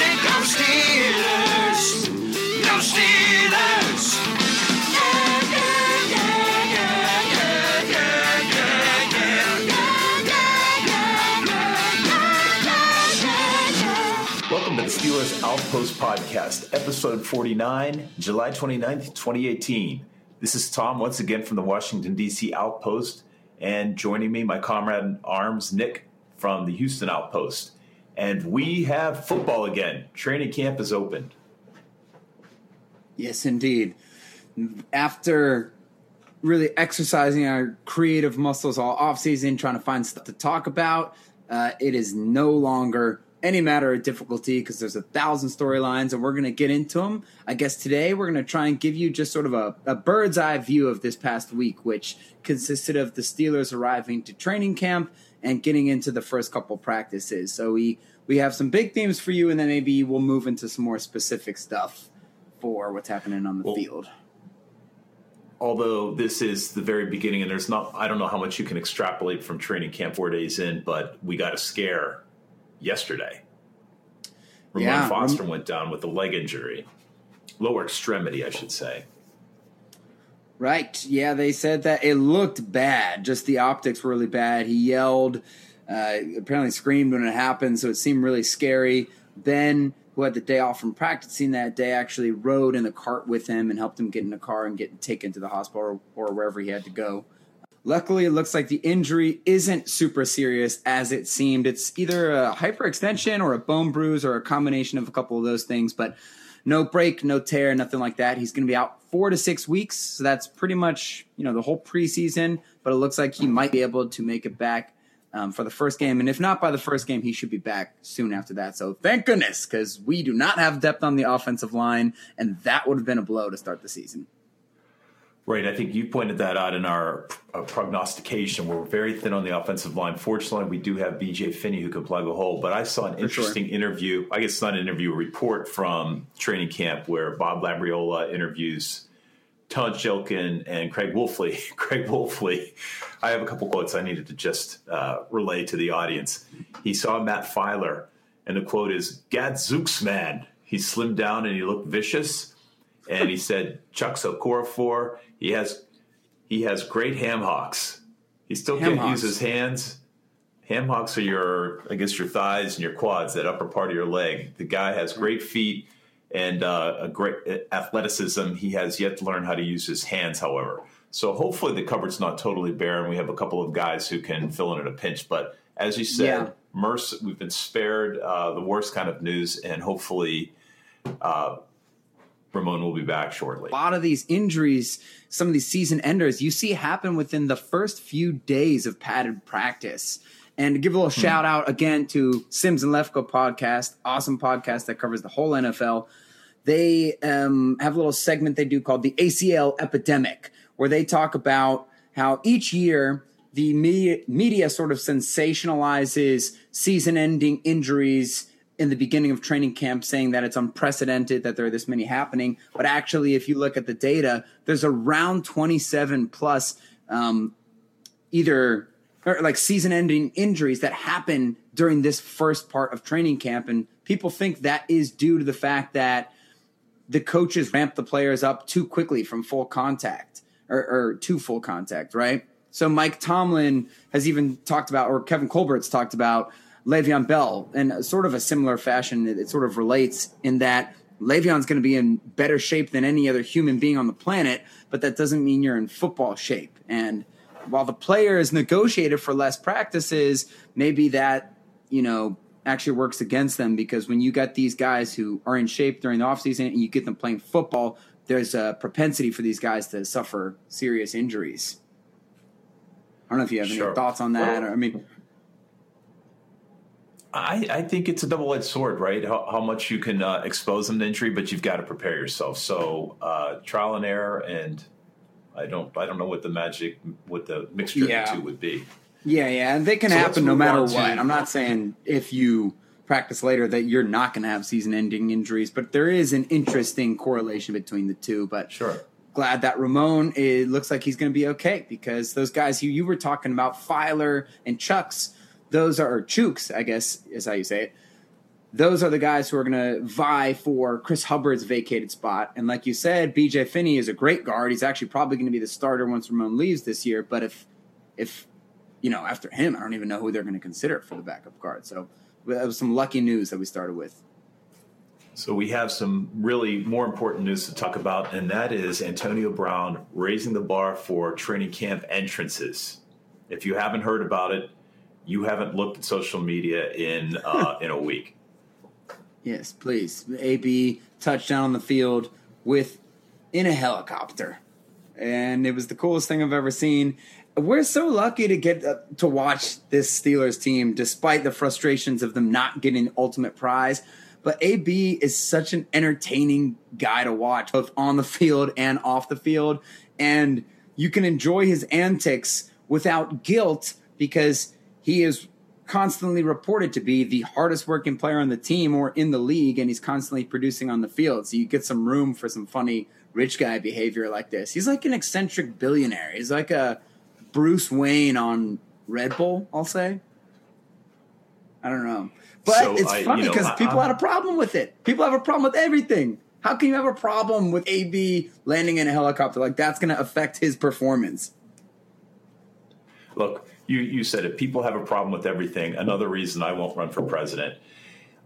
Say go Steelers! Go Steelers! Welcome to the Steelers Outpost Podcast, episode 49, July 29th, 2018. This is Tom once again from the Washington, D.C. Outpost, and joining me, my comrade in arms, Nick from the Houston Outpost. And we have football again. Training camp is open. Yes, indeed. After really exercising our creative muscles all off season, trying to find stuff to talk about, uh, it is no longer any matter of difficulty because there's a thousand storylines and we're going to get into them. I guess today we're going to try and give you just sort of a, a bird's eye view of this past week, which consisted of the Steelers arriving to training camp and getting into the first couple practices. So we we have some big themes for you, and then maybe we'll move into some more specific stuff for what's happening on the Well, field. Although this is the very beginning, and there's not, I don't know how much you can extrapolate from training camp four days in, but we got a scare yesterday. Ramon Yeah, Foster Ram- went down with a leg injury, lower extremity, I should say. Right. Yeah, they said that it looked bad. Just the optics were really bad. He yelled, uh, apparently screamed when it happened, so it seemed really scary. Ben, who had the day off from practicing that day, actually rode in the cart with him and helped him get in the car and get taken to the hospital or, or wherever he had to go. Luckily, it looks like the injury isn't super serious as it seemed. It's either a hyperextension or a bone bruise or a combination of a couple of those things, but no break, no tear, nothing like that. He's going to be out four to six weeks. So that's pretty much, you know, the whole preseason, but it looks like he might be able to make it back um, for the first game. And if not by the first game, he should be back soon after that. So thank goodness, because we do not have depth on the offensive line, and that would have been a blow to start the season. Right. I think you pointed that out in our uh, prognostication. We're very thin on the offensive line. Fortunately, we do have BJ Finney who can plug a hole. But I saw an sure. interesting interview. I guess not an interview, a report from training camp where Bob Labriola interviews Tunch Ilkin and Craig Wolfley. Craig Wolfley. I have a couple quotes I needed to just uh, relay to the audience. He saw Matt Feiler, and the quote is "Gadzooks man." He slimmed down and he looked vicious and he said Chuks Okorafor. He has he has great ham hocks. He still Ham can't use his hands. Ham hocks are your I guess your thighs and your quads, that upper part of your leg. The guy has great feet and uh, a great athleticism. He has yet to learn how to use his hands, however. So hopefully the cupboard's not totally bare, and we have a couple of guys who can fill in at a pinch. But as you said, Yeah. Merce, we've been spared uh, the worst kind of news, and hopefully uh, Ramon will be back shortly. a lot of these injuries, some of these season enders, you see happen within the first few days of padded practice. And to give a little shout out again to Simms and Lefkoe podcast, awesome podcast that covers the whole NFL. They um, have a little segment they do called the ACL epidemic, where they talk about how each year the media, media sort of sensationalizes season ending injuries in the beginning of training camp saying that it's unprecedented that there are this many happening. But actually, if you look at the data, there's around 27 plus um, either like season ending injuries that happen during this first part of training camp. And people think that is due to the fact that the coaches ramp the players up too quickly from full contact or, or to full contact, right? So Mike Tomlin has even talked about, or Kevin Colbert's talked about Le'Veon Bell in sort of a similar fashion. It, it sort of relates in that Le'Veon's going to be in better shape than any other human being on the planet, but that doesn't mean you're in football shape. And while the player is negotiated for less practices, maybe that, you know, actually works against them because when you got these guys who are in shape during the offseason and you get them playing football, there's a propensity for these guys to suffer serious injuries. I don't know if you have any Sure. thoughts on that. Well- or, I mean, I, I think it's a double edged sword, right? How, how much you can uh, expose them to injury, but you've got to prepare yourself. So uh, trial and error, and I don't I don't know what the magic what the mixture Yeah. of the two would be. yeah, yeah, and they can So happen no matter on to- what. I'm not saying if you practice later that you're not going to have season-ending injuries, but there is an interesting correlation between the two. But Sure. glad that Ramon it looks like he's going to be okay because those guys you you were talking about Feiler and Chuks, those are Chooks, I guess is how you say it. Those are the guys who are going to vie for Chris Hubbard's vacated spot. And like you said, BJ Finney is a great guard. He's actually probably going to be the starter once Ramon leaves this year. But if if you know after him, I don't even know who they're going to consider for the backup guard. So that was some lucky news that we started with. So we have some really more important news to talk about, and that is Antonio Brown raising the bar for training camp entrances. If you haven't heard about it, you haven't looked at social media in uh, in a week. Yes, please. AB touchdown on the field with in a helicopter, and it was the coolest thing I've ever seen. We're so lucky to get uh, to watch this Steelers team, despite the frustrations of them not getting ultimate prize. But AB is such an entertaining guy to watch, both on the field and off the field, and you can enjoy his antics without guilt because he is constantly reported to be the hardest working player on the team or in the league, and he's constantly producing on the field. So you get some room for some funny rich guy behavior like this. He's like an eccentric billionaire. He's like a Bruce Wayne on Red Bull, I'll say. I don't know. But So, it's I- funny you know, because people I'm- had a problem with it. People have a problem with everything. How can you have a problem with AB landing in a helicopter? Like that's going to affect his performance. Look, you, you said it. People have a problem with everything. Another reason I won't run for president.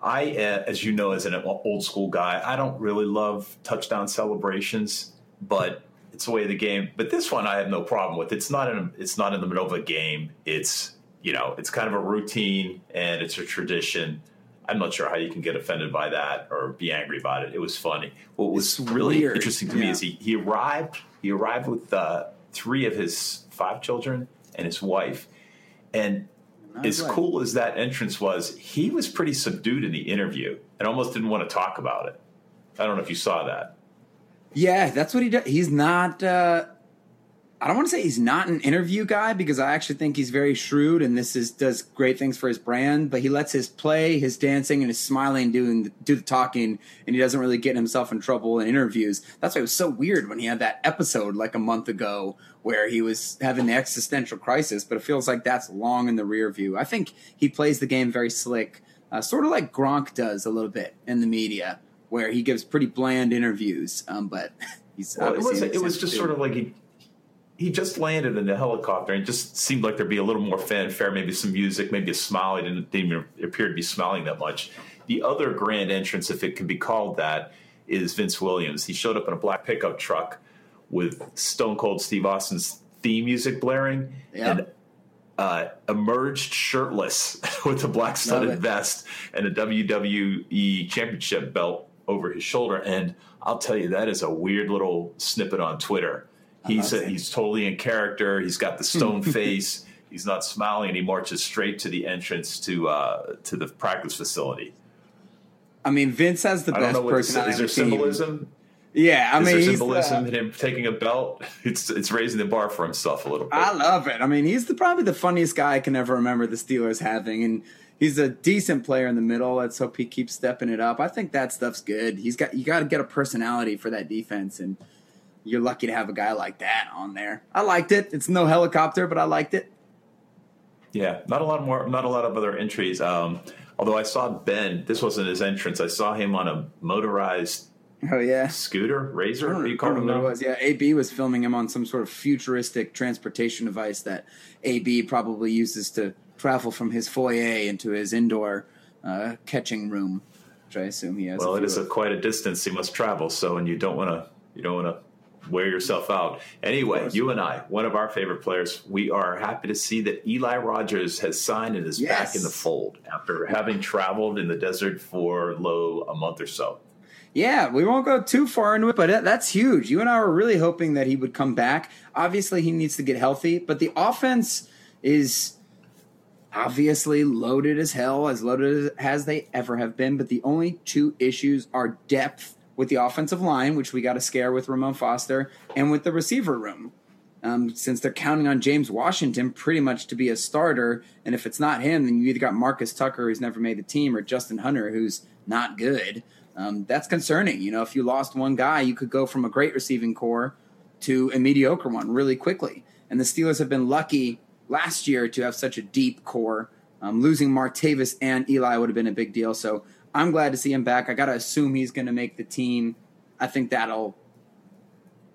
I, uh, as you know, as an old school guy, I don't really love touchdown celebrations, but it's the way of the game. But this one, I have no problem with. It's not in. It's not in the middle of a game. It's you know, it's kind of a routine and it's a tradition. I'm not sure how you can get offended by that or be angry about it. It was funny. What was It's really weird. interesting to me is he, he arrived. He arrived with uh, three of his five children and his wife, and as right. cool as that entrance was, he was pretty subdued in the interview and almost didn't want to talk about it. I don't know if you saw that. Yeah, that's what he does. He's not. Uh, I don't want to say he's not an interview guy because I actually think he's very shrewd and this is does great things for his brand. But he lets his play, his dancing, and his smiling doing do the talking, and he doesn't really get himself in trouble in interviews. That's why it was so weird when he had that episode like a month ago where he was having the existential crisis. But it feels like that's long in the rear view. I think he plays the game very slick, uh, sort of like Gronk does a little bit in the media, where he gives pretty bland interviews. Um, but he's Well, it was it was just sort of like he he just landed in the helicopter and just seemed like there'd be a little more fanfare, maybe some music, maybe a smile. He didn't, didn't even appear to be smiling that much. The other grand entrance, if it can be called that, is Vince Williams. He showed up in a black pickup truck with Stone Cold Steve Austin's theme music blaring Yeah. and uh, emerged shirtless with a black studded vest and a WWE championship belt over his shoulder. And I'll tell you, that is a weird little snippet on Twitter. He's a, he's totally in character. He's got the stone face. He's not smiling, and he marches straight to the entrance to uh, to the practice facility. I mean, Vince has the I best personality. is. There the symbolism? Yeah, I is mean, there symbolism uh, in him taking a belt? It's it's raising the bar for himself a little bit. I love it. I mean, he's the, probably the funniest guy I can ever remember the Steelers having, and he's a decent player in the middle. Let's hope he keeps stepping it up. I think that stuff's good. He's got you got to get a personality for that defense, and you're lucky to have a guy like that on there. I liked it. It's no helicopter, but I liked it. Yeah, not a lot more, not a lot of other entries. Um, although I saw Ben, this wasn't his entrance. I saw him on a motorized Oh yeah. scooter, I razor. don't, What do you I call don't know what it was. Yeah, AB was filming him on some sort of futuristic transportation device that AB probably uses to travel from his foyer into his indoor uh, catching room, which I assume he has. Well, it is a, quite a distance he must travel. So, and you don't want to, you don't want to wear yourself out. Anyway, you and I, one of our favorite players, we are happy to see that Eli Rogers has signed and is back in the fold after having traveled in the desert for low a month or so. Yeah, we won't go too far into it, but that's huge. You and I were really hoping that he would come back. Obviously, he needs to get healthy, but the offense is obviously loaded as hell, as loaded as they ever have been. But the only two issues are depth with the offensive line, which we got a scare with Ramon Foster, and with the receiver room. Um, since they're counting on James Washington pretty much to be a starter, and if it's not him, then you either got Marcus Tucker, who's never made the team, or Justin Hunter, who's not good. Um, that's concerning. You know, if you lost one guy, you could go from a great receiving core to a mediocre one really quickly. And the Steelers have been lucky last year to have such a deep core. Um, losing Martavis and Eli would have been a big deal. So I'm glad to see him back. I got to assume he's going to make the team. I think that'll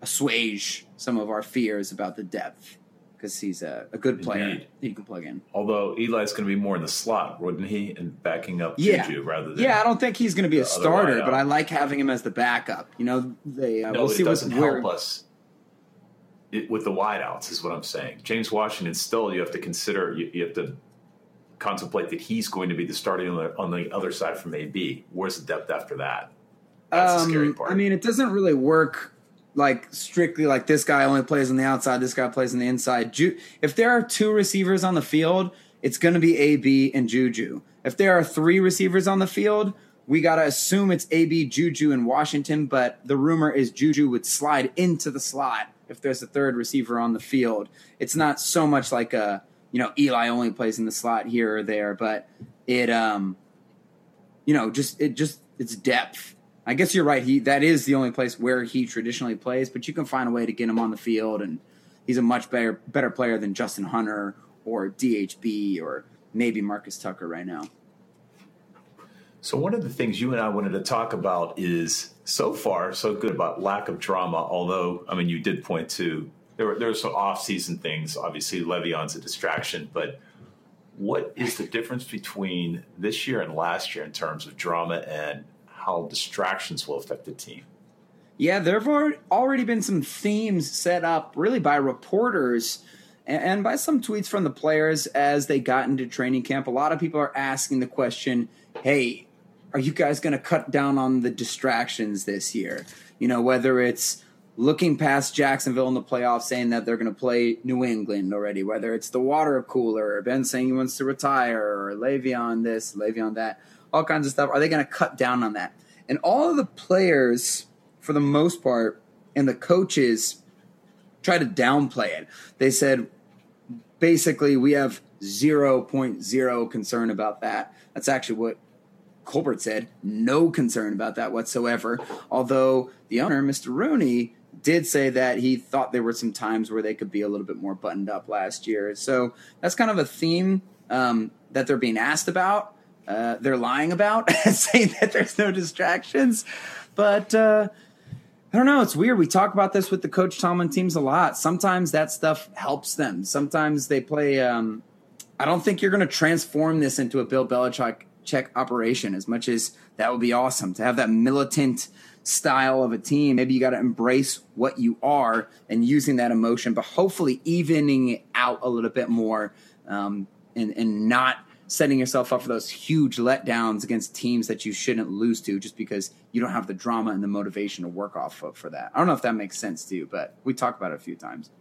assuage some of our fears about the depth because he's a, a good player Indeed. he can plug in. Although Eli's going to be more in the slot, wouldn't he? And backing up Yeah. Juju rather than. Yeah, I don't think he's going to be a starter, wideout. but I like having him as the backup. You know, they uh, No, we'll it see doesn't help us it, with the wideouts, is what I'm saying. James Washington, still, you have to consider, you, you have to contemplate that he's going to be the starting on the, on the other side from AB. Where's the depth after that? That's the scary Um, part. I mean, it doesn't really work like strictly like this guy only plays on the outside, this guy plays on the inside. Ju- if there are two receivers on the field, it's going to be AB and Juju. If there are three receivers on the field, we got to assume it's AB, Juju, and Washington, but the rumor is Juju would slide into the slot if there's a third receiver on the field. It's not so much like a, you know, Eli only plays in the slot here or there, but it, um, you know, just it just it's depth. I guess you're right. He that is the only place where he traditionally plays, but you can find a way to get him on the field, and he's a much better better player than Justin Hunter or DHB or maybe Marcus Tucker right now. So one of the things you and I wanted to talk about is so far so good about lack of drama. Although I mean, you did point to there were there were some off season things. Obviously, Le'Veon's a distraction, but what is the difference between this year and last year in terms of drama and how distractions will affect the team? Yeah, there have already been some themes set up, really by reporters and, by some tweets from the players as they got into training camp. A lot of people are asking the question, "Hey, are you guys going to cut down on the distractions this year? You know, whether it's looking past Jacksonville in the playoffs, saying that they're going to play New England already, whether it's the water cooler, or Ben saying he wants to retire, or Le'Veon this, Le'Veon that, all kinds of stuff. Are they going to cut down on that? And all of the players, for the most part, and the coaches try to downplay it. They said basically we have 0.0 concern about that. That's actually what Colbert said. No concern about that whatsoever. Although the owner, Mr. Rooney, did say that he thought there were some times where they could be a little bit more buttoned up last year. So that's kind of a theme um, that they're being asked about. Uh, they're lying about, saying that there's no distractions. But uh, I don't know. It's weird. We talk about this with the Coach Tomlin teams a lot. Sometimes that stuff helps them. Sometimes they play. Um, I don't think you're going to transform this into a Bill Belichick check operation as much as that would be awesome to have that militant style of a team. Maybe you got to embrace what you are and using that emotion, but hopefully evening it out a little bit more um, and, and not setting yourself up for those huge letdowns against teams that you shouldn't lose to just because you don't have the drama and the motivation to work off of for that. I don't know if that makes sense to you, but we talked about it a few times.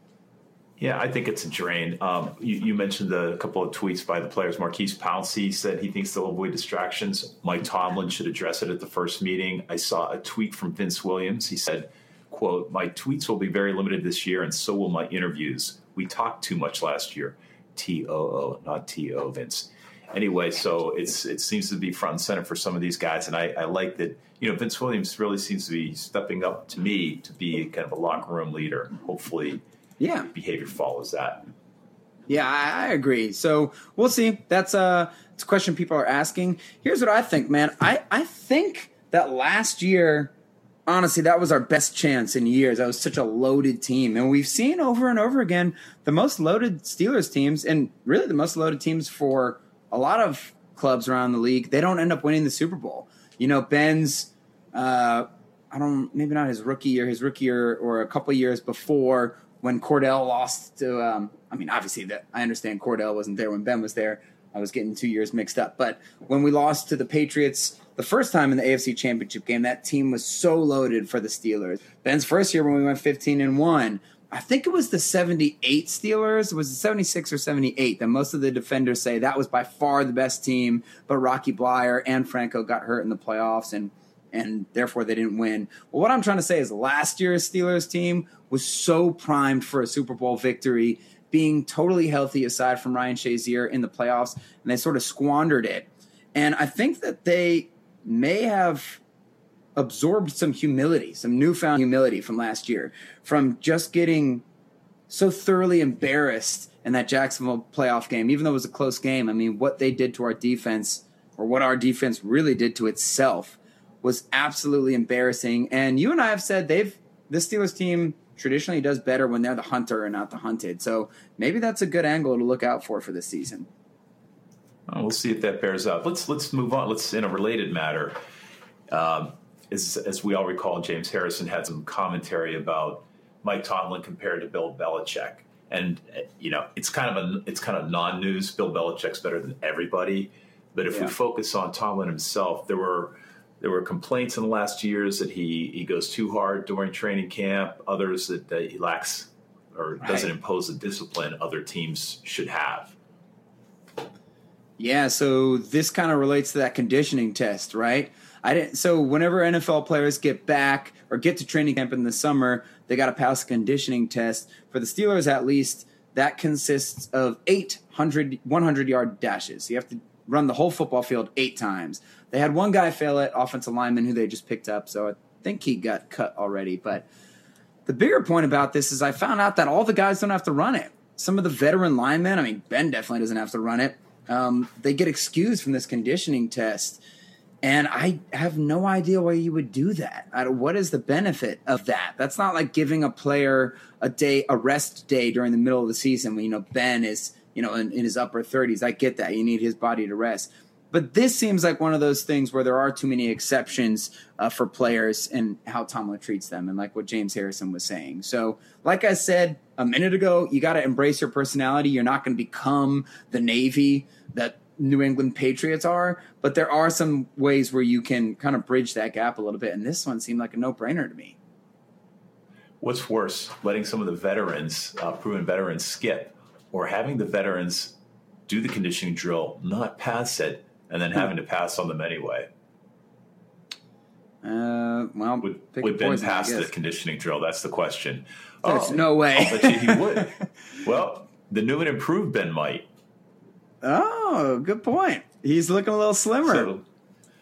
Yeah, I think it's a drain. Um, you, you mentioned a couple of tweets by the players. Maurkice Pouncey said he thinks they'll avoid distractions. Mike Tomlin should address it at the first meeting. I saw a tweet from Vince Williams. He said, quote, my tweets will be very limited this year, and so will my interviews. We talked too much last year. T-O-O, not T-O, Vince. Anyway, so it's it seems to be front and center for some of these guys, and I, I like that. You know, Vince Williams really seems to be stepping up to me to be kind of a locker room leader. Hopefully, Yeah. behavior follows that. Yeah, I, I agree. So we'll see. That's a, it's a question people are asking. Here's what I think, man. I, I think that last year, honestly, that was our best chance in years. That was such a loaded team. And we've seen over and over again the most loaded Steelers teams and really the most loaded teams for a lot of clubs around the league. They don't end up winning the Super Bowl. You know, Ben's, uh, I don't, maybe not his rookie year, his rookie year or a couple years before when Kordell lost to, um, I mean, obviously that I understand Kordell wasn't there when Ben was there. I was getting two years mixed up. But when we lost to the Patriots the first time in the AFC Championship game, that team was so loaded for the Steelers. Ben's first year when we went 15 and 1, I think it was the 78 Steelers. It was the 76 or 78 that most of the defenders say that was by far the best team, but Rocky Bleier and Franco got hurt in the playoffs and and therefore they didn't win. Well, what I'm trying to say is last year's Steelers team was so primed for a Super Bowl victory, being totally healthy aside from Ryan Shazier in the playoffs, and they sort of squandered it. And I think that they may have absorbed some humility, some newfound humility from last year, from just getting so thoroughly embarrassed in that Jacksonville playoff game, even though it was a close game. I mean, what they did to our defense, or what our defense really did to itself, was absolutely embarrassing. And you and I have said they've this Steelers team traditionally does better when they're the hunter and not the hunted. So maybe that's a good angle to look out for for this season. Well, we'll see if that bears out. Let's let's move on. Let's in a related matter. Um, as, as we all recall, James Harrison had some commentary about Mike Tomlin compared to Bill Belichick, and you know it's kind of a it's kind of non-news. Bill Belichick's better than everybody, but if Yeah. we focus on Tomlin himself, there were there were complaints in the last years that he he goes too hard during training camp. Others that, that he lacks or doesn't impose the discipline other teams should have. Yeah, so this kind of relates to that conditioning test, right? I didn't. So whenever NFL players get back or get to training camp in the summer, they got to pass a conditioning test. For the Steelers, at least, that consists of 800 100 yard dashes. You have to run the whole football field eight times. They had one guy fail it, offensive lineman who they just picked up, so I think he got cut already. But the bigger point about this is I found out that all the guys don't have to run it. Some of the veteran linemen, I mean, Ben definitely doesn't have to run it. Um, they get excused from this conditioning test. And I have no idea why you would do that. What is the benefit of that? That's not like giving a player a day, a rest day during the middle of the season when, you know, Ben is, you know, in, in his upper 30s. I get that. You need his body to rest. But this seems like one of those things where there are too many exceptions uh, for players and how Tomlin treats them, and like what James Harrison was saying. So, like I said a minute ago, you got to embrace your personality. You're not going to become the Navy that New England Patriots are, but there are some ways where you can kind of bridge that gap a little bit. And this one seemed like a no brainer to me. What's worse, letting some of the veterans, uh, proven veterans, skip, or having the veterans do the conditioning drill, not pass it, and then having to pass on them anyway? Uh, well, Would, would Ben poison, pass the conditioning drill? That's the question. There's Oh, no way. I'll bet you he would. well, the new and improved Ben might. Oh, good point. He's looking a little slimmer. So,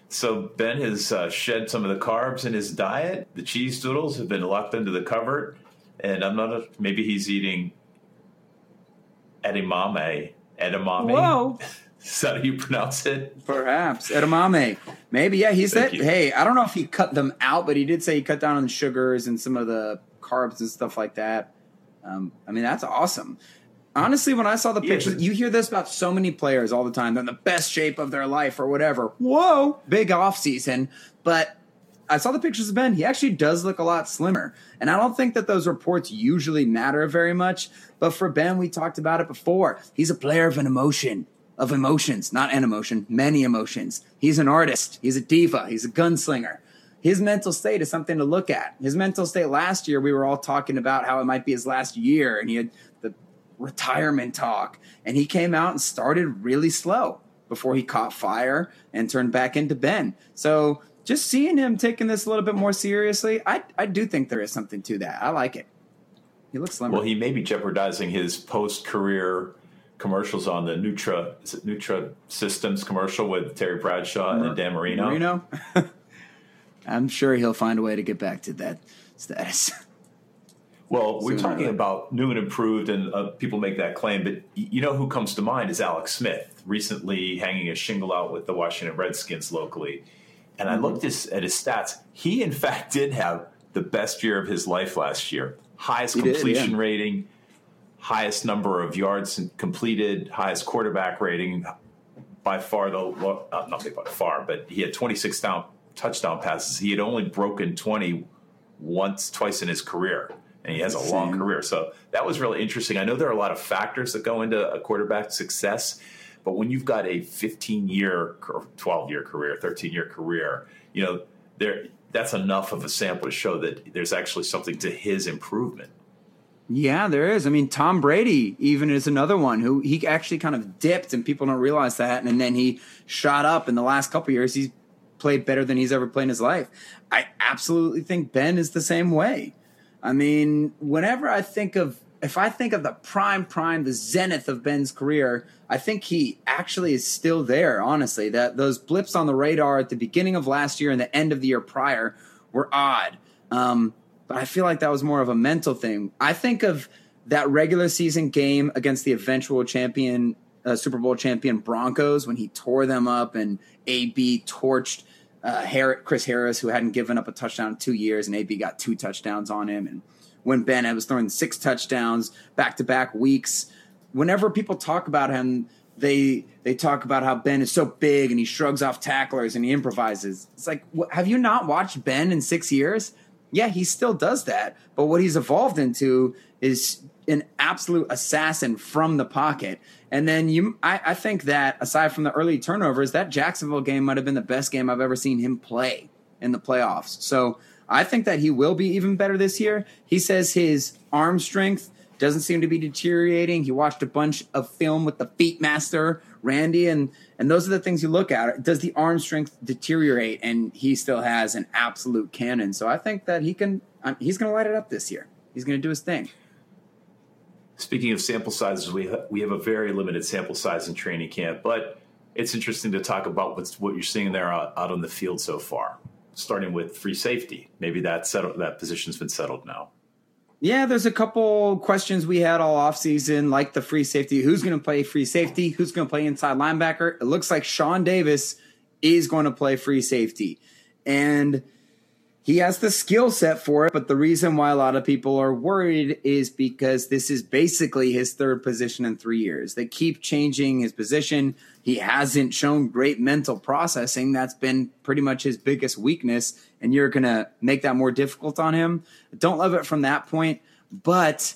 so Ben has uh, shed some of the carbs in his diet. The cheese doodles have been locked into the cupboard, and I'm not. A, maybe he's eating edamame. Edamame. Whoa. Is that how you pronounce it? Perhaps edamame. Maybe yeah. He said, "Hey, I don't know if he cut them out, but he did say he cut down on the sugars and some of the carbs and stuff like that." Um, I mean, that's awesome. Honestly, when I saw the Yeah, pictures, but- you hear this about so many players all the time. They're in the best shape of their life or whatever. Whoa, big off season. But I saw the pictures of Ben. He actually does look a lot slimmer. And I don't think that those reports usually matter very much. But for Ben, we talked about it before. He's a player of an emotion, of emotions, not an emotion, many emotions. He's an artist. He's a diva. He's a gunslinger. His mental state is something to look at. His mental state last year, we were all talking about how it might be his last year, and he had the retirement talk. And he came out and started really slow before he caught fire and turned back into Ben. So just seeing him taking this a little bit more seriously, I, I do think there is something to that. I like it. He looks slimmer. Well, he may be jeopardizing his post-career commercials on the Nutra is it Nutra Systems commercial with Terry Bradshaw and Dan Marino. Marino? I'm sure he'll find a way to get back to that status. Well, we're Sooner talking about new and improved, and uh, people make that claim. But you know who comes to mind is Alex Smith, recently hanging a shingle out with the Washington Redskins locally. And Mm-hmm. I looked his, at his stats. He, in fact, did have the best year of his life last year. Highest He did, completion yeah. rating, highest number of yards completed, highest quarterback rating. By far, the uh, not by far, but he had 26 down touchdown passes. He had only broken 20 once, twice in his career, and he has a long career. So that was really interesting. I know there are a lot of factors that go into a quarterback's success, but when you've got a 15 year, or 12 year career, 13 year career, you know, there that's enough of a sample to show that there's actually something to his improvement. Yeah, there is. I mean, Tom Brady even is another one who he actually kind of dipped, and people don't realize that. And then he shot up in the last couple years. He's played better than he's ever played in his life. I absolutely think Ben is the same way. I mean, whenever I think of if I think of the prime prime, the zenith of Ben's career, I think he actually is still there. Honestly, that those blips on the radar at the beginning of last year and the end of the year prior were odd. Um, but I feel like that was more of a mental thing. I think of that regular season game against the eventual champion, uh, Super Bowl champion Broncos when he tore them up and AB torched uh, Chris Harris, who hadn't given up a touchdown in two years, and AB got two touchdowns on him. And when Ben was throwing six touchdowns back to back weeks, whenever people talk about him, they they talk about how Ben is so big and he shrugs off tacklers and he improvises. It's like, have you not watched Ben in six years? yeah, he still does that. But what he's evolved into is an absolute assassin from the pocket. And then you, I, I, think that aside from the early turnovers, that Jacksonville game might have been the best game I've ever seen him play in the playoffs. So I think that he will be even better this year. He says his arm strength doesn't seem to be deteriorating. He watched a bunch of film with the feet master Randy, and and those are the things you look at. Does the arm strength deteriorate? And he still has an absolute cannon. So I think that he can. Um, he's going to light it up this year. He's going to do his thing. Speaking of sample sizes, we ha- we have a very limited sample size in training camp, but it's interesting to talk about what's what you're seeing there out, out on the field so far. Starting with free safety, maybe that settled, that position's been settled now. Yeah, there's a couple questions we had all offseason, like the free safety. Who's going to play free safety? Who's going to play inside linebacker? It looks like Sean Davis is going to play free safety. And he has the skill set for it, but the reason why a lot of people are worried is because this is basically his third position in three years. They keep changing his position. He hasn't shown great mental processing. That's been pretty much his biggest weakness, and you're going to make that more difficult on him. Don't love it from that point, but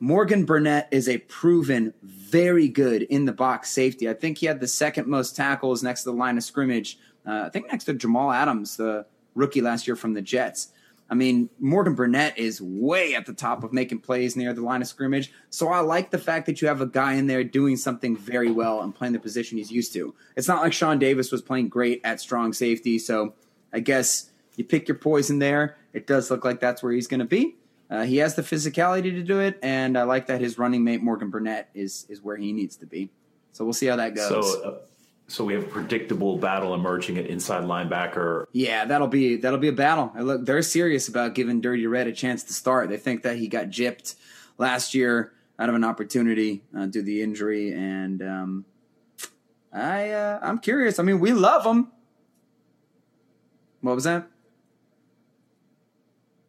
Morgan Burnett is a proven very good in the box safety. I think he had the second most tackles next to the line of scrimmage. Uh, I think next to Jamal Adams, the rookie last year from the Jets. I mean, Morgan Burnett is way at the top of making plays near the line of scrimmage. So I like the fact that you have a guy in there doing something very well and playing the position he's used to. It's not like Sean Davis was playing great at strong safety. So I guess you pick your poison there. It does look like that's where he's going to be. Uh, he has the physicality to do it, and I like that his running mate Morgan Burnett is is where he needs to be. So we'll see how that goes. So, uh, so we have a predictable battle emerging at inside linebacker. Yeah, that'll be that'll be a battle. Look, they're serious about giving Dirty Red a chance to start. They think that he got gypped last year out of an opportunity uh, due to the injury, and um, I uh, I'm curious. I mean, we love him. What was that?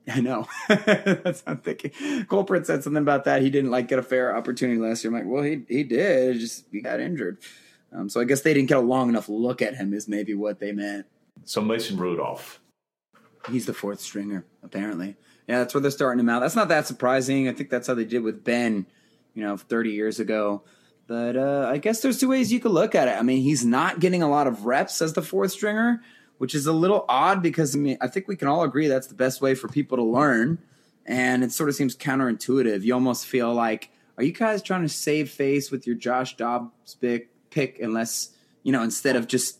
I know. That's I'm thinking. Colbert said something about that. He didn't like get a fair opportunity last year. I'm like, well, he he did. Just he got injured. Um, so I guess they didn't get a long enough look at him, is maybe what they meant. So Mason Rudolph. He's the fourth stringer, apparently. Yeah, that's where they're starting him out. That's not that surprising. I think that's how they did with Ben, you know, 30 years ago. But uh, I guess there's two ways you could look at it. I mean, he's not getting a lot of reps as the fourth stringer, which is a little odd because I mean, I think we can all agree that's the best way for people to learn. And it sort of seems counterintuitive. You almost feel like, are you guys trying to save face with your Josh Dobbs pick? Pick unless you know instead of just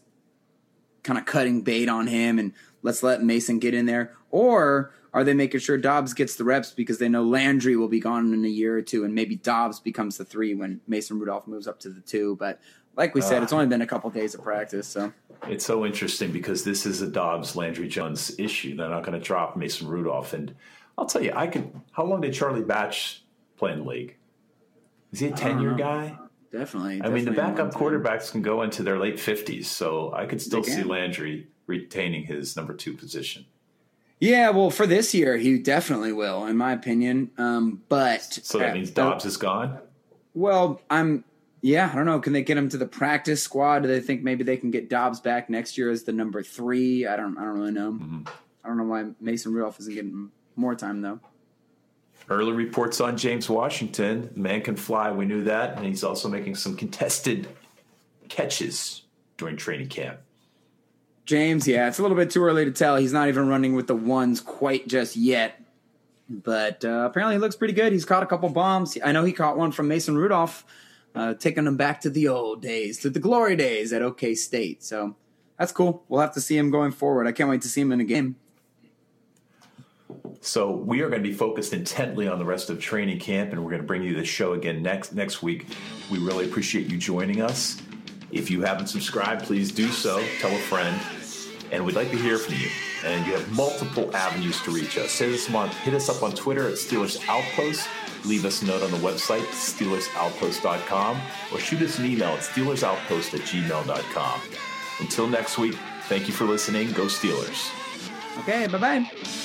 kind of cutting bait on him and let's let Mason get in there, or are they making sure Dobbs gets the reps because they know Landry will be gone in a year or two, and maybe Dobbs becomes the three when Mason Rudolph moves up to the two? But like we said, uh, it's only been a couple days of practice, so it's so interesting because this is a Dobbs Landry Jones issue. They're not going to drop Mason Rudolph, and I'll tell you, I could. How long did Charlie Batch play in the league? Is he a ten year guy? Definitely. I mean, the backup quarterbacks can go into their late 50s, so I could still see Landry retaining his number two position. Yeah, well, for this year, he definitely will, in my opinion. Um, but so that means Dobbs uh, is gone. Well, I'm. Yeah, I don't know. Can they get him to the practice squad? Do they think maybe they can get Dobbs back next year as the number three? I don't. I don't really know. Mm-hmm. I don't know why Mason Rudolph isn't getting more time though. Early reports on James Washington. The man can fly. We knew that. And he's also making some contested catches during training camp. James, yeah, it's a little bit too early to tell. He's not even running with the ones quite just yet. But uh, apparently, he looks pretty good. He's caught a couple bombs. I know he caught one from Mason Rudolph, uh, taking him back to the old days, to the glory days at OK State. So that's cool. We'll have to see him going forward. I can't wait to see him in a game. So we are going to be focused intently on the rest of training camp, and we're going to bring you the show again next next week. We really appreciate you joining us. If you haven't subscribed, please do so. Tell a friend, and we'd like to hear from you. And you have multiple avenues to reach us. Hit us, on, hit us up on Twitter at Steelers Outpost. Leave us a note on the website, SteelersOutpost.com, or shoot us an email at SteelersOutpost at gmail.com. Until next week, thank you for listening. Go Steelers. Okay, bye bye.